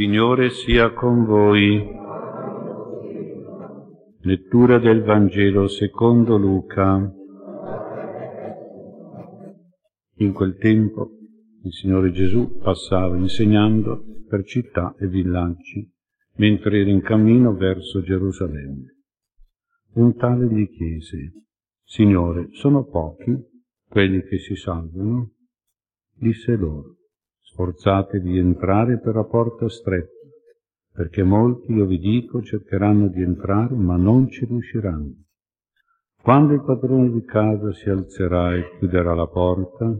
Signore sia con voi. Lettura del Vangelo secondo Luca. In quel tempo il Signore Gesù passava insegnando per città e villaggi, mentre era in cammino verso Gerusalemme. Un tale gli chiese, Signore, sono pochi quelli che si salvano? Disse loro, sforzatevi di entrare per la porta stretta, perché molti, io vi dico, cercheranno di entrare, ma non ci riusciranno. Quando il padrone di casa si alzerà e chiuderà la porta,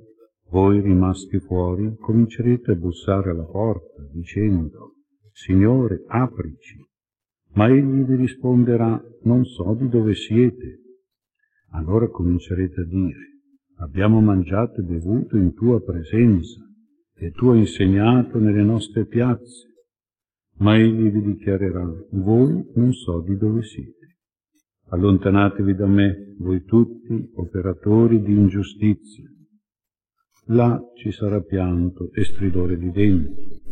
voi rimasti fuori comincerete a bussare alla porta, dicendo, Signore, aprici. Ma egli vi risponderà, non so di dove siete. Allora comincerete a dire, abbiamo mangiato e bevuto in tua presenza che tu hai insegnato nelle nostre piazze, ma egli vi dichiarerà, voi non so di dove siete. Allontanatevi da me, voi tutti, operatori di ingiustizia. Là ci sarà pianto e stridore di denti,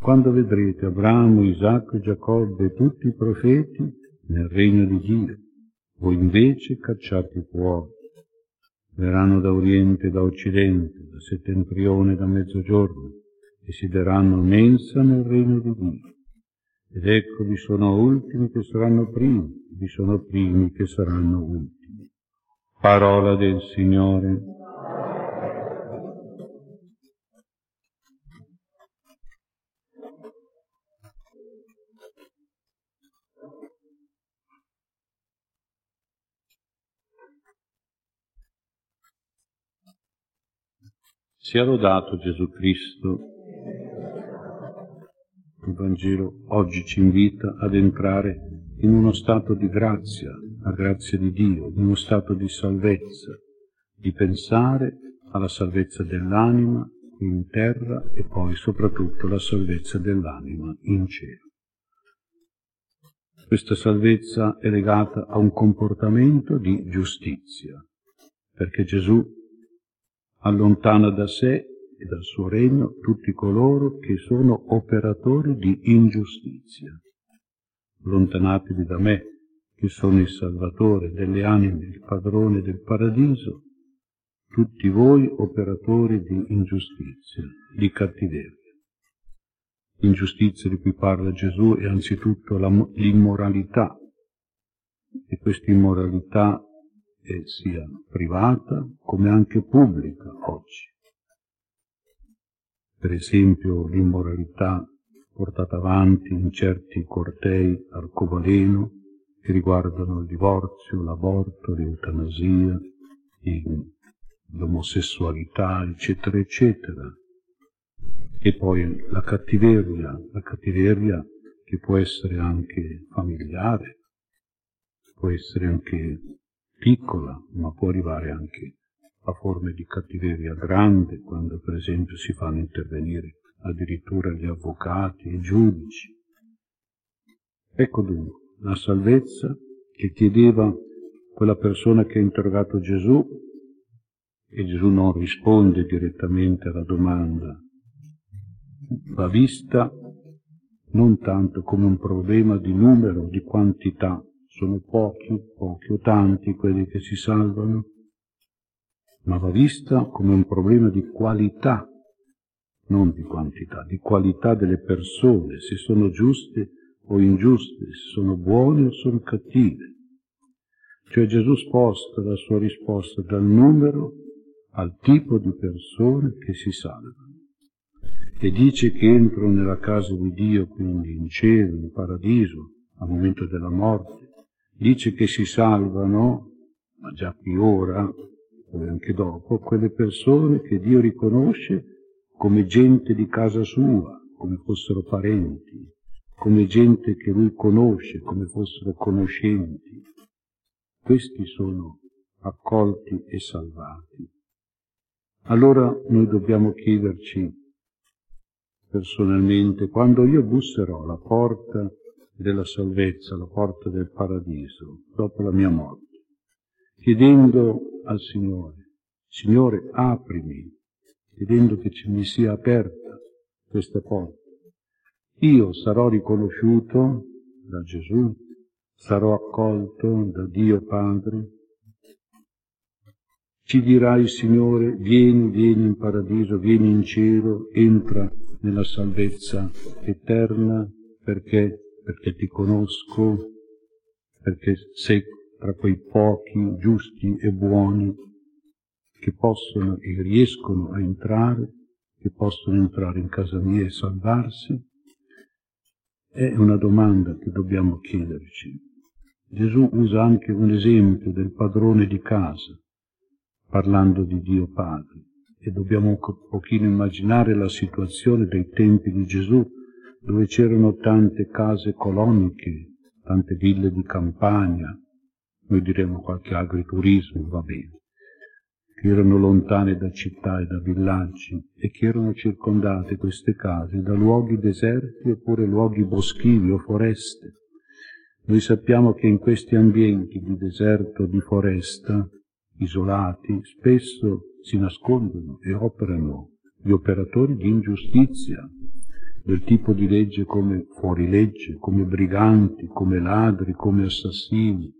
quando vedrete Abramo, Isacco, Giacobbe e tutti i profeti nel regno di Dio, voi invece cacciati fuori verranno da oriente e da occidente, da settentrione e da mezzogiorno, e si daranno mensa nel regno di Dio. Ed ecco vi sono ultimi che saranno primi, vi sono primi che saranno ultimi. Parola del Signore. Sia lodato Gesù Cristo. Il Vangelo oggi ci invita ad entrare in uno stato di grazia, la grazia di Dio, in uno stato di salvezza, di pensare alla salvezza dell'anima in terra e poi soprattutto la salvezza dell'anima in cielo. Questa salvezza è legata a un comportamento di giustizia, perché Gesù allontana da sé e dal suo regno tutti coloro che sono operatori di ingiustizia. Allontanatevi da me, che sono il Salvatore delle anime, il padrone del paradiso, tutti voi operatori di ingiustizia, di cattiveria. L'ingiustizia di cui parla Gesù è anzitutto l'immoralità, e questa immoralità e sia privata come anche pubblica oggi. Per esempio l'immoralità portata avanti in certi cortei arcobaleno che riguardano il divorzio, l'aborto, l'eutanasia, l'omosessualità, eccetera, eccetera. E poi la cattiveria, la cattiveria che può essere anche familiare, può essere anche piccola, ma può arrivare anche a forme di cattiveria grande, quando per esempio si fanno intervenire addirittura gli avvocati, i giudici. Ecco dunque la salvezza che chiedeva quella persona che ha interrogato Gesù e Gesù non risponde direttamente alla domanda, va vista non tanto come un problema di numero, di quantità, sono pochi, pochi o tanti quelli che si salvano, ma va vista come un problema di qualità, non di quantità, di qualità delle persone, se sono giuste o ingiuste, se sono buone o sono cattive. Cioè Gesù sposta la sua risposta dal numero al tipo di persone che si salvano e dice che entrano nella casa di Dio, quindi in cielo, in paradiso, al momento della morte, dice che si salvano, ma già qui ora, e anche dopo, quelle persone che Dio riconosce come gente di casa sua, come fossero parenti, come gente che lui conosce, come fossero conoscenti. Questi sono accolti e salvati. Allora noi dobbiamo chiederci personalmente, quando io busserò alla porta della salvezza, la porta del paradiso, dopo la mia morte, chiedendo al Signore, Signore aprimi, chiedendo che mi sia aperta questa porta. io sarò riconosciuto da Gesù, sarò accolto da Dio Padre. Ci dirà il Signore, vieni, vieni in paradiso, vieni in cielo, entra nella salvezza eterna, perché? Perché ti conosco, perché sei tra quei pochi giusti e buoni che possono e riescono a entrare, che possono entrare in casa mia e salvarsi? È una domanda che dobbiamo chiederci. Gesù usa anche un esempio del padrone di casa, parlando di Dio Padre, e dobbiamo un pochino immaginare la situazione dei tempi di Gesù, dove c'erano tante case coloniche, tante ville di campagna, noi diremmo qualche agriturismo, va bene, che erano lontane da città e da villaggi e che erano circondate queste case da luoghi deserti oppure luoghi boschivi o foreste. Noi sappiamo che in questi ambienti di deserto, di foresta, isolati, spesso si nascondono e operano gli operatori di ingiustizia, del tipo di legge come fuorilegge, come briganti, come ladri, come assassini,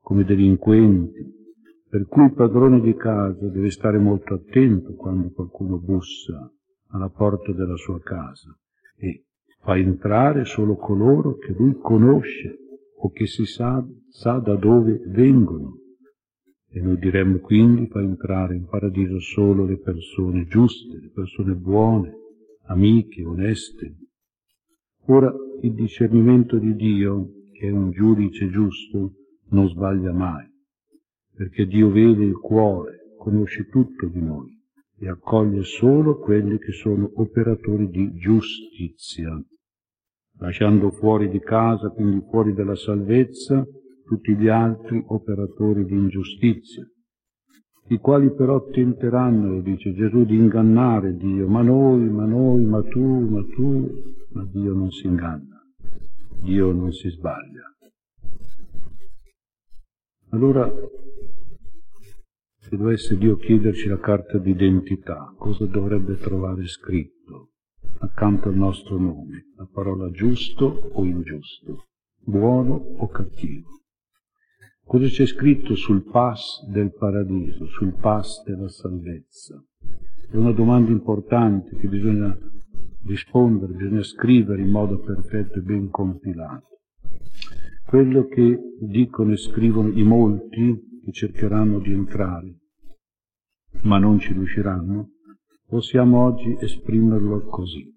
come delinquenti, per cui il padrone di casa deve stare molto attento quando qualcuno bussa alla porta della sua casa e fa entrare solo coloro che lui conosce o che si sa, sa da dove vengono. E noi diremmo quindi fa entrare in paradiso solo le persone giuste, le persone buone, amiche, oneste. Ora il discernimento di Dio, che è un giudice giusto, non sbaglia mai, perché Dio vede il cuore, conosce tutto di noi e accoglie solo quelli che sono operatori di giustizia, lasciando fuori di casa, quindi fuori dalla salvezza, tutti gli altri operatori di ingiustizia, i quali però tenteranno, dice Gesù, di ingannare Dio, ma noi, ma noi, ma tu, ma tu, ma Dio non si inganna, Dio non si sbaglia. Allora, se dovesse Dio chiederci la carta d'identità, cosa dovrebbe trovare scritto accanto al nostro nome? La parola giusto o ingiusto, buono o cattivo? Cosa c'è scritto sul pass del paradiso, sul pass della salvezza? È una domanda importante che bisogna rispondere, bisogna scrivere in modo perfetto e ben compilato quello che dicono e scrivono i molti che cercheranno di entrare, ma non ci riusciranno, possiamo oggi esprimerlo così.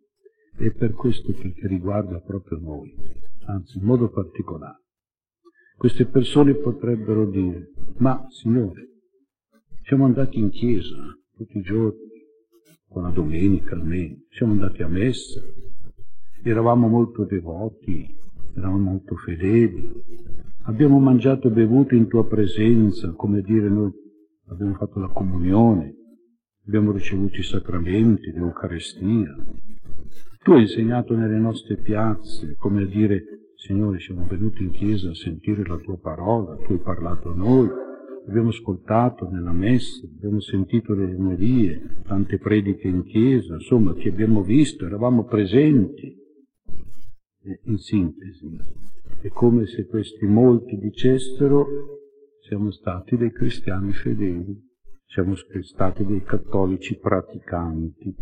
E per questo perché riguarda proprio noi, anzi in modo particolare. Queste persone potrebbero dire, ma Signore, siamo andati in chiesa tutti i giorni, con la domenica almeno, siamo andati a messa, eravamo molto devoti, eravamo molto fedeli, abbiamo mangiato e bevuto in tua presenza, come dire noi abbiamo fatto la comunione, abbiamo ricevuto i sacramenti, l'Eucarestia. Tu hai insegnato nelle nostre piazze, come a dire, Signore, siamo venuti in chiesa a sentire la tua parola, tu hai parlato a noi, abbiamo ascoltato nella messa, abbiamo sentito le omelie, tante prediche in chiesa, insomma ti abbiamo visto, eravamo presenti in sintesi. È come se questi molti dicessero siamo stati dei cristiani fedeli, siamo stati dei cattolici praticanti.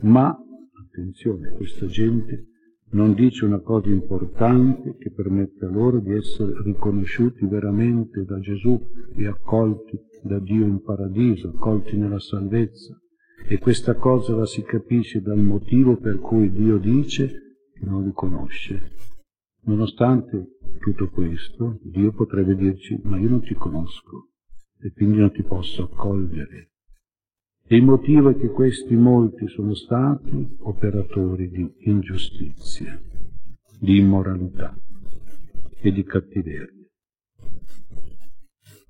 Ma, attenzione, questa gente non dice una cosa importante che permette a loro di essere riconosciuti veramente da Gesù e accolti da Dio in paradiso, accolti nella salvezza. E questa cosa la si capisce dal motivo per cui Dio dice che non li conosce. Nonostante tutto questo, Dio potrebbe dirci, ma io non ti conosco e quindi non ti posso accogliere. E il motivo è che questi molti sono stati operatori di ingiustizia, di immoralità e di cattiveria.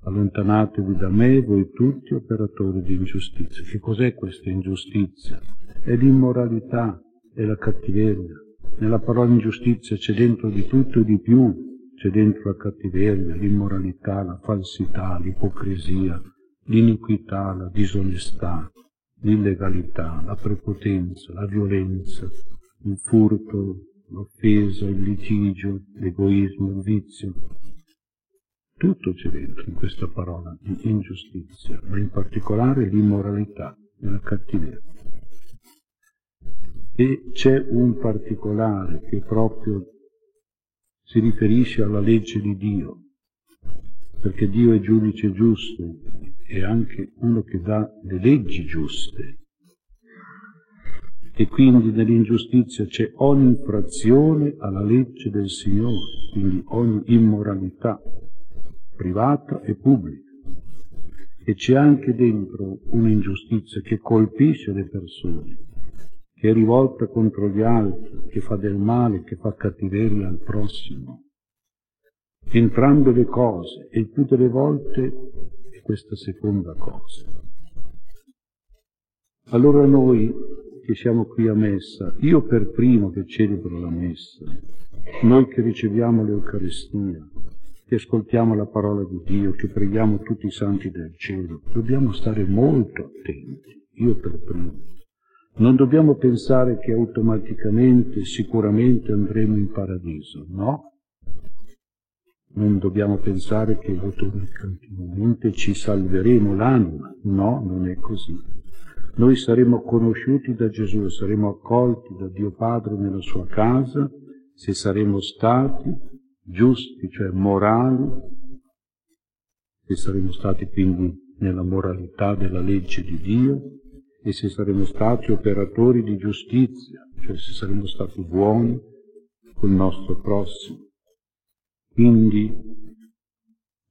Allontanatevi da me, voi tutti operatori di ingiustizia. Che cos'è questa ingiustizia? È l'immoralità, è la cattiveria, nella parola ingiustizia c'è dentro di tutto e di più, c'è dentro la cattiveria, l'immoralità, la falsità, l'ipocrisia, l'iniquità, la disonestà, l'illegalità, la prepotenza, la violenza, il furto, l'offesa, il litigio, l'egoismo, il vizio. Tutto c'è dentro in questa parola ingiustizia, ma in particolare l'immoralità e la cattiveria. E c'è un particolare che proprio si riferisce alla legge di Dio, perché Dio è giudice giusto e anche uno che dà le leggi giuste. E quindi nell'ingiustizia c'è ogni infrazione alla legge del Signore, quindi ogni immoralità privata e pubblica. E c'è anche dentro un'ingiustizia che colpisce le persone, che è rivolta contro gli altri, che fa del male, che fa cattiveria al prossimo. Entrambe le cose, e il più delle volte è questa seconda cosa. Allora noi che siamo qui a messa, io per primo che celebro la messa, noi che riceviamo l'Eucaristia, che ascoltiamo la parola di Dio, che preghiamo tutti i santi del cielo, dobbiamo stare molto attenti, io per primo. Non dobbiamo pensare che automaticamente, sicuramente andremo in paradiso, no? Non dobbiamo pensare che automaticamente ci salveremo l'anima, no, non è così. Noi saremo conosciuti da Gesù, saremo accolti da Dio Padre nella sua casa, se saremo stati giusti, cioè morali, se saremo stati quindi nella moralità della legge di Dio, e se saremo stati operatori di giustizia, cioè se saremo stati buoni col nostro prossimo. Quindi,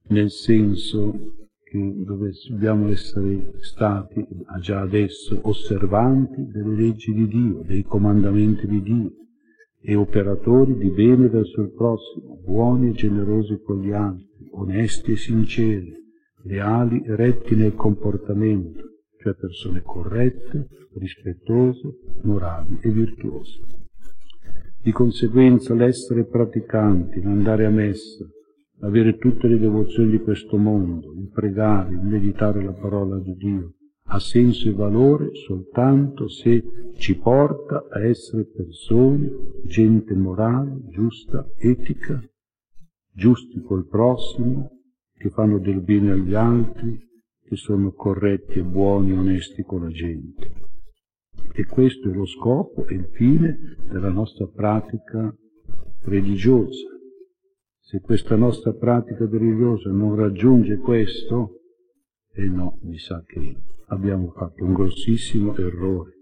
nel senso che dobbiamo essere stati già adesso osservanti delle leggi di Dio, dei comandamenti di Dio e operatori di bene verso il prossimo, buoni e generosi con gli altri, onesti e sinceri, leali e retti nel comportamento, cioè persone corrette, rispettose, morali e virtuose. Di conseguenza l'essere praticanti, l'andare a messa, avere tutte le devozioni di questo mondo, il pregare, il meditare la parola di Dio, ha senso e valore soltanto se ci porta a essere persone, gente morale, giusta, etica, giusti col prossimo, che fanno del bene agli altri, che sono corretti e buoni onesti con la gente. E questo è lo scopo e il fine della nostra pratica religiosa. Se questa nostra pratica religiosa non raggiunge questo, e eh no, mi sa che abbiamo fatto un grossissimo errore.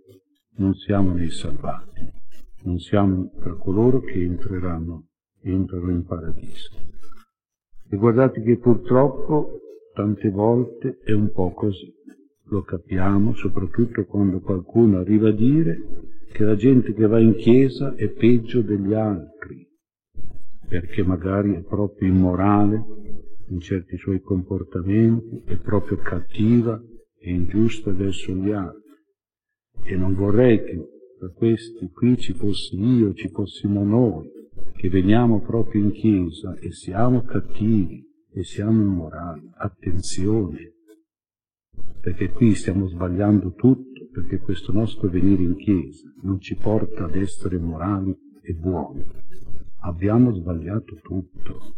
Non siamo nei salvati, non siamo tra coloro che entreranno, entrano in paradiso. E guardate che purtroppo tante volte è un po' così. Lo capiamo soprattutto quando qualcuno arriva a dire che la gente che va in chiesa è peggio degli altri, perché magari è proprio immorale in certi suoi comportamenti, è proprio cattiva e ingiusta verso gli altri. E non vorrei che tra questi qui ci fossi io, ci fossimo noi, che veniamo proprio in chiesa e siamo cattivi, e siamo immorali. Attenzione, perché qui stiamo sbagliando tutto, perché questo nostro venire in chiesa non ci porta ad essere morali e buoni. Abbiamo sbagliato tutto.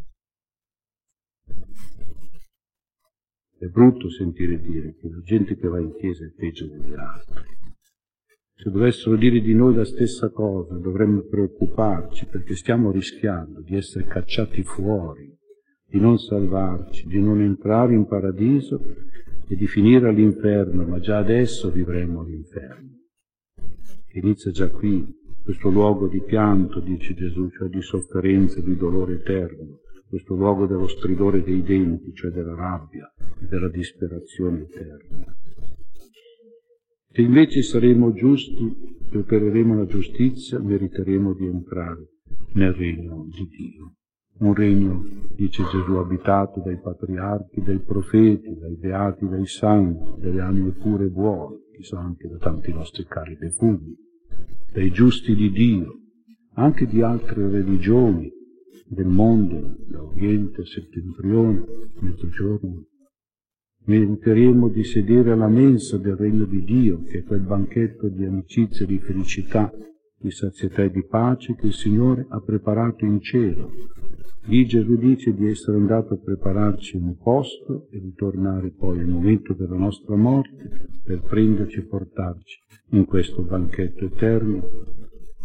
È brutto sentire dire che la gente che va in chiesa è peggio degli altri. Se dovessero dire di noi la stessa cosa, dovremmo preoccuparci perché stiamo rischiando di essere cacciati fuori di non salvarci, di non entrare in paradiso e di finire all'inferno, ma già adesso vivremo all'inferno. Inizia già qui, questo luogo di pianto, dice Gesù, cioè di sofferenza, di dolore eterno, questo luogo dello stridore dei denti, cioè della rabbia, della disperazione eterna. Se invece saremo giusti e opereremo la giustizia, meriteremo di entrare nel regno di Dio un regno, dice Gesù, abitato dai patriarchi, dai profeti, dai beati, dai santi, dalle anime pure buone, chissà anche da tanti nostri cari defughi, dai giusti di Dio, anche di altre religioni del mondo, da Oriente Settentrione, Mezzogiorno. Meriteremo di sedere alla mensa del regno di Dio, che è quel banchetto di amicizia di felicità di sazietà e di pace che il Signore ha preparato in cielo. Lì Gesù dice di essere andato a prepararci un posto e ritornare poi al momento della nostra morte per prenderci e portarci in questo banchetto eterno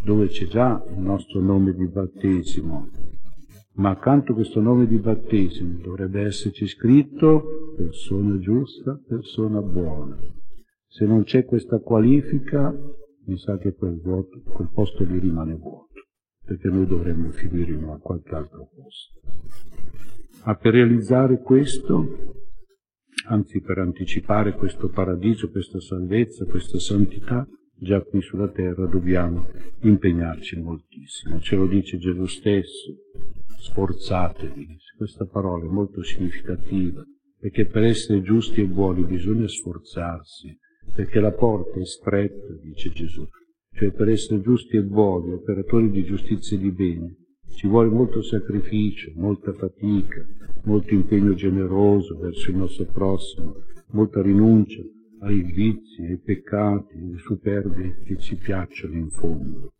dove c'è già il nostro nome di battesimo, ma accanto a questo nome di battesimo dovrebbe esserci scritto persona giusta, persona buona. Se non c'è questa qualifica, mi sa che quel, vuoto, quel posto lì rimane vuoto, perché noi dovremmo finire in qualche altro posto. Ma per realizzare questo, anzi per anticipare questo paradiso, questa salvezza, questa santità, già qui sulla terra dobbiamo impegnarci moltissimo. Ce lo dice Gesù stesso, sforzatevi. Questa parola è molto significativa, perché per essere giusti e buoni bisogna sforzarsi, perché la porta è stretta, dice Gesù. Cioè per essere giusti e buoni, operatori di giustizia e di bene, ci vuole molto sacrificio, molta fatica, molto impegno generoso verso il nostro prossimo, molta rinuncia ai vizi, ai peccati, alle superbie che ci piacciono in fondo.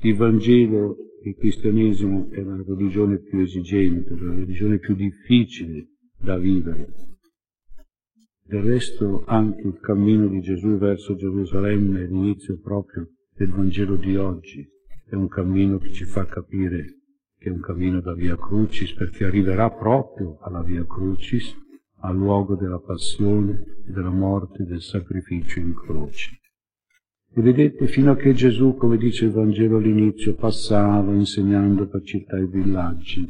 Il Vangelo, il cristianesimo è la religione più esigente, la religione più difficile da vivere. Del resto anche il cammino di Gesù verso Gerusalemme è l'inizio proprio del Vangelo di oggi, è un cammino che ci fa capire che è un cammino da via Crucis perché arriverà proprio alla via Crucis, al luogo della passione, della morte, del sacrificio in croce. E vedete, fino a che Gesù, come dice il Vangelo all'inizio, passava insegnando per città e villaggi,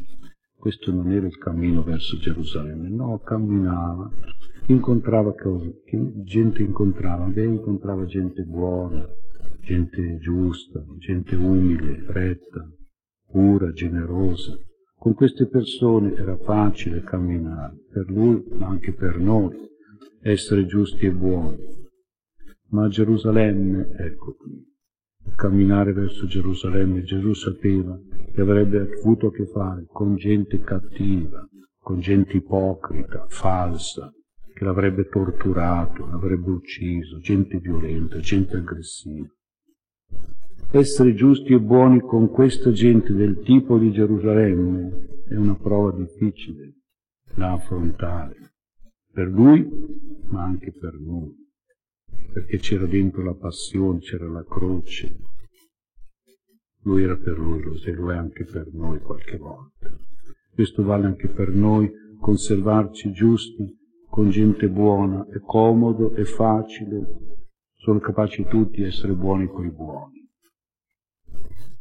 questo non era il cammino verso Gerusalemme, no, camminava, incontrava cose, che gente incontrava, beh, incontrava gente buona, gente giusta, gente umile, retta, pura, generosa. Con queste persone era facile camminare, per lui ma anche per noi, essere giusti e buoni. Ma a Gerusalemme, ecco qui, camminare verso Gerusalemme, Gesù sapeva che avrebbe avuto a che fare con gente cattiva, con gente ipocrita, falsa, che l'avrebbe torturato, l'avrebbe ucciso, gente violenta, gente aggressiva. Essere giusti e buoni con questa gente del tipo di Gerusalemme è una prova difficile da affrontare, per lui ma anche per noi perché c'era dentro la passione, c'era la croce. Lui era per lui, lo è anche per noi qualche volta. Questo vale anche per noi, conservarci giusti, con gente buona, è comodo, è facile, sono capaci tutti di essere buoni con i buoni.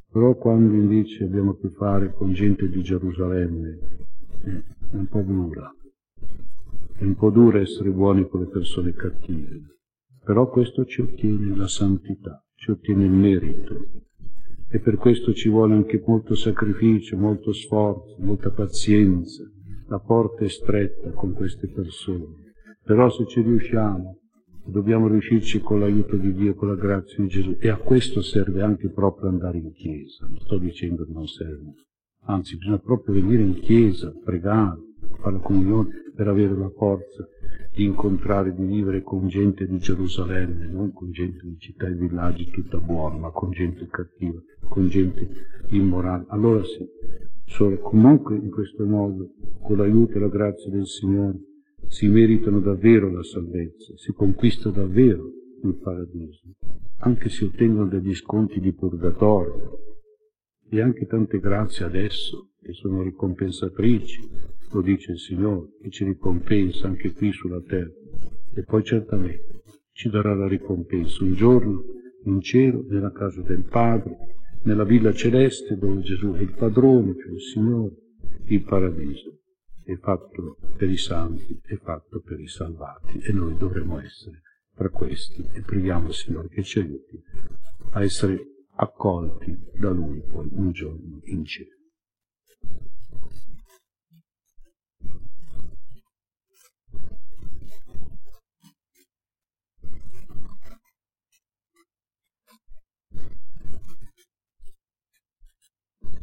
Però quando invece abbiamo a che fare con gente di Gerusalemme, è un po' dura. È un po' dura essere buoni con le persone cattive. Però questo ci ottiene la santità, ci ottiene il merito. E per questo ci vuole anche molto sacrificio, molto sforzo, molta pazienza. La porta è stretta con queste persone. Però se ci riusciamo, dobbiamo riuscirci con l'aiuto di Dio, con la grazia di Gesù. E a questo serve anche proprio andare in chiesa. Non sto dicendo che non serve. Anzi, bisogna proprio venire in chiesa, pregare, fare la comunione per avere la forza di incontrare, di vivere con gente di Gerusalemme, non con gente di città e villaggi tutta buona, ma con gente cattiva, con gente immorale. Allora sì, solo comunque in questo modo, con l'aiuto e la grazia del Signore, si meritano davvero la salvezza, si conquista davvero il paradiso, anche si ottengono degli sconti di purgatorio e anche tante grazie adesso che sono ricompensatrici lo dice il Signore, che ci ricompensa anche qui sulla terra. E poi certamente ci darà la ricompensa un giorno in cielo, nella casa del Padre, nella villa celeste dove Gesù è il padrone, cioè il Signore, il paradiso. È fatto per i santi, è fatto per i salvati e noi dovremo essere tra questi e preghiamo il Signore che ci aiuti a essere accolti da Lui poi un giorno in cielo.